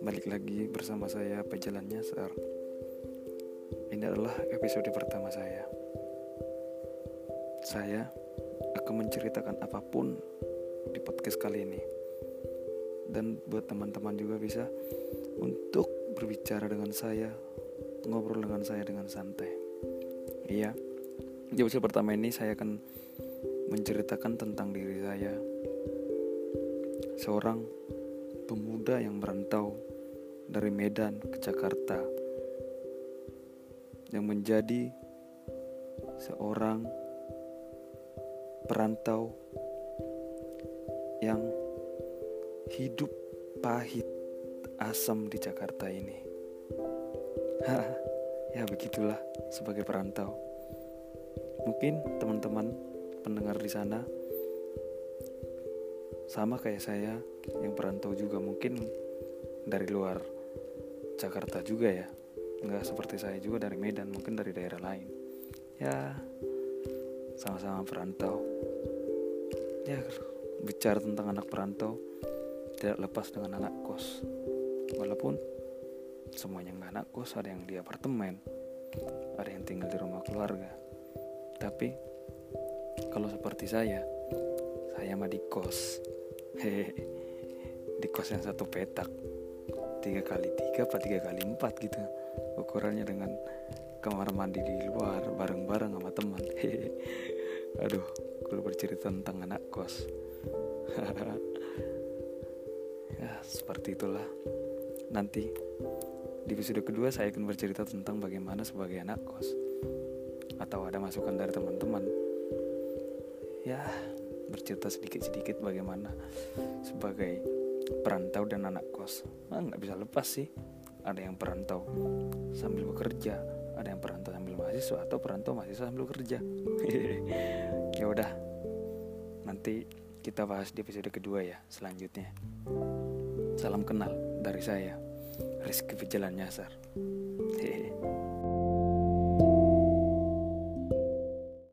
balik lagi bersama saya Pejalan Nyasar Ini adalah episode pertama saya. Saya akan menceritakan apa pun di podcast kali ini. Dan buat teman-teman juga bisa untuk berbicara dengan saya Ngobrol dengan saya dengan santai. Iya, di episode pertama ini saya akan menceritakan tentang diri saya. Seorang pemuda yang merantau dari Medan ke Jakarta yang menjadi seorang perantau yang hidup pahit asam di Jakarta ini. ya begitulah sebagai perantau. Mungkin teman-teman pendengar di sana sama kayak saya yang perantau juga mungkin dari luar Jakarta juga ya. Nggak seperti saya juga dari Medan mungkin dari daerah lain. Ya sama-sama perantau. Ya bicara tentang anak perantau tidak lepas dengan anak kos. Walaupun semuanya nggak anak kos ada yang di apartemen ada yang tinggal di rumah keluarga. Tapi kalau seperti saya saya mah di kos. Hehe di kos yang satu petak tiga kali tiga apa tiga kali empat gitu. Ukurannya dengan kamar mandi di luar bareng-bareng sama teman. Aduh kalau bercerita tentang anak kos. Ya seperti itulah. Nanti di episode kedua saya akan bercerita tentang bagaimana sebagai anak kos. Atau ada masukan dari teman-teman. Ya bercerita sedikit-sedikit bagaimana sebagai perantau dan anak kos. Nah, nggak bisa lepas sih. Ada yang perantau sambil bekerja ada yang perantau sambil mahasiswa atau perantau mahasiswa sambil bekerja ya udah nanti kita bahas di episode kedua ya selanjutnya. Salam kenal dari saya Rizky Pejalan Nyasar